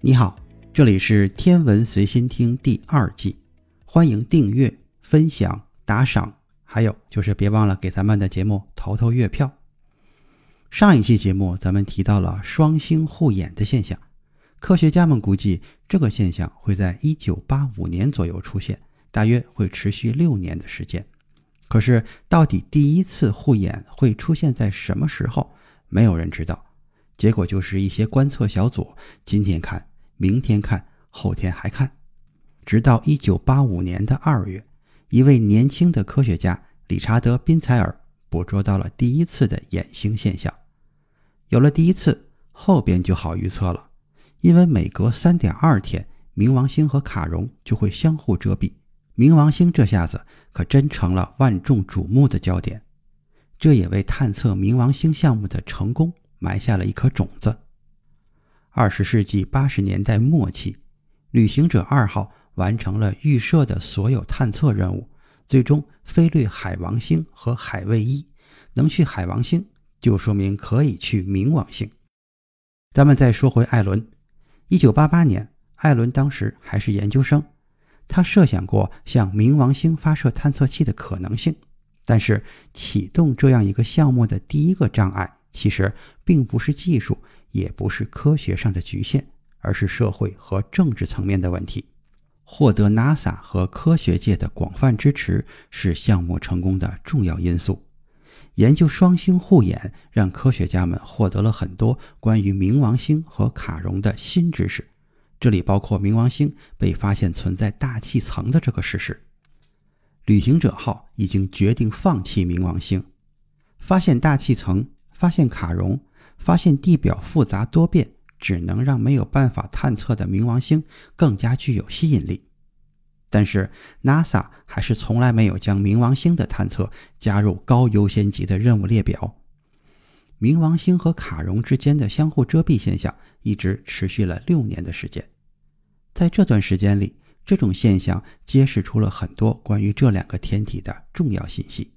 你好，这里是天文随心听第二季，欢迎订阅、分享、打赏，还有就是别忘了给咱们的节目投投月票。上一期节目咱们提到了双星互掩的现象，科学家们估计这个现象会在一九八五年左右出现，大约会持续六年的时间。可是到底第一次互掩会出现在什么时候，没有人知道。结果就是一些观测小组今天看。明天看，后天还看，直到一九八五年的二月，一位年轻的科学家理查德·宾采尔捕捉到了第一次的掩星现象。有了第一次，后边就好预测了，因为每隔三点二天，冥王星和卡戎就会相互遮蔽。冥王星这下子可真成了万众瞩目的焦点，这也为探测冥王星项目的成功埋下了一颗种子。二十世纪八十年代末期，旅行者二号完成了预设的所有探测任务，最终飞掠海王星和海卫一。能去海王星，就说明可以去冥王星。咱们再说回艾伦，一九八八年，艾伦当时还是研究生，他设想过向冥王星发射探测器的可能性。但是，启动这样一个项目的第一个障碍，其实并不是技术。也不是科学上的局限，而是社会和政治层面的问题。获得 NASA 和科学界的广泛支持是项目成功的重要因素。研究双星互掩，让科学家们获得了很多关于冥王星和卡戎的新知识，这里包括冥王星被发现存在大气层的这个事实。旅行者号已经决定放弃冥王星，发现大气层，发现卡戎。发现地表复杂多变，只能让没有办法探测的冥王星更加具有吸引力。但是，NASA 还是从来没有将冥王星的探测加入高优先级的任务列表。冥王星和卡戎之间的相互遮蔽现象一直持续了六年的时间。在这段时间里，这种现象揭示出了很多关于这两个天体的重要信息。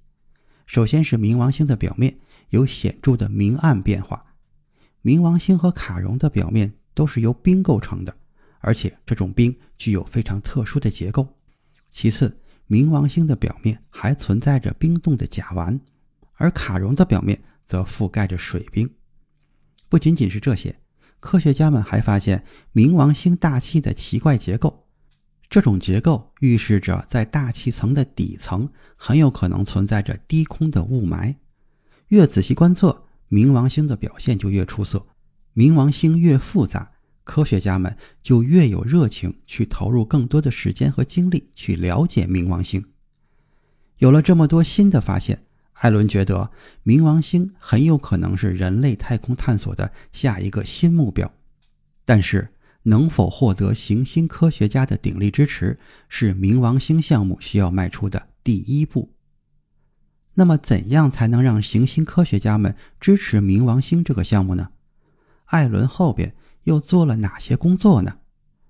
首先是冥王星的表面有显著的明暗变化。冥王星和卡戎的表面都是由冰构成的，而且这种冰具有非常特殊的结构。其次，冥王星的表面还存在着冰冻的甲烷，而卡戎的表面则覆盖着水冰。不仅仅是这些，科学家们还发现冥王星大气的奇怪结构。这种结构预示着在大气层的底层很有可能存在着低空的雾霾。越仔细观测。冥王星的表现就越出色，冥王星越复杂，科学家们就越有热情去投入更多的时间和精力去了解冥王星。有了这么多新的发现，艾伦觉得冥王星很有可能是人类太空探索的下一个新目标。但是，能否获得行星科学家的鼎力支持，是冥王星项目需要迈出的第一步。那么，怎样才能让行星科学家们支持冥王星这个项目呢？艾伦后边又做了哪些工作呢？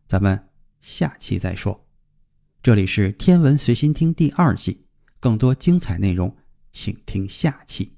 咱们下期再说。这里是天文随心听第二季，更多精彩内容，请听下期。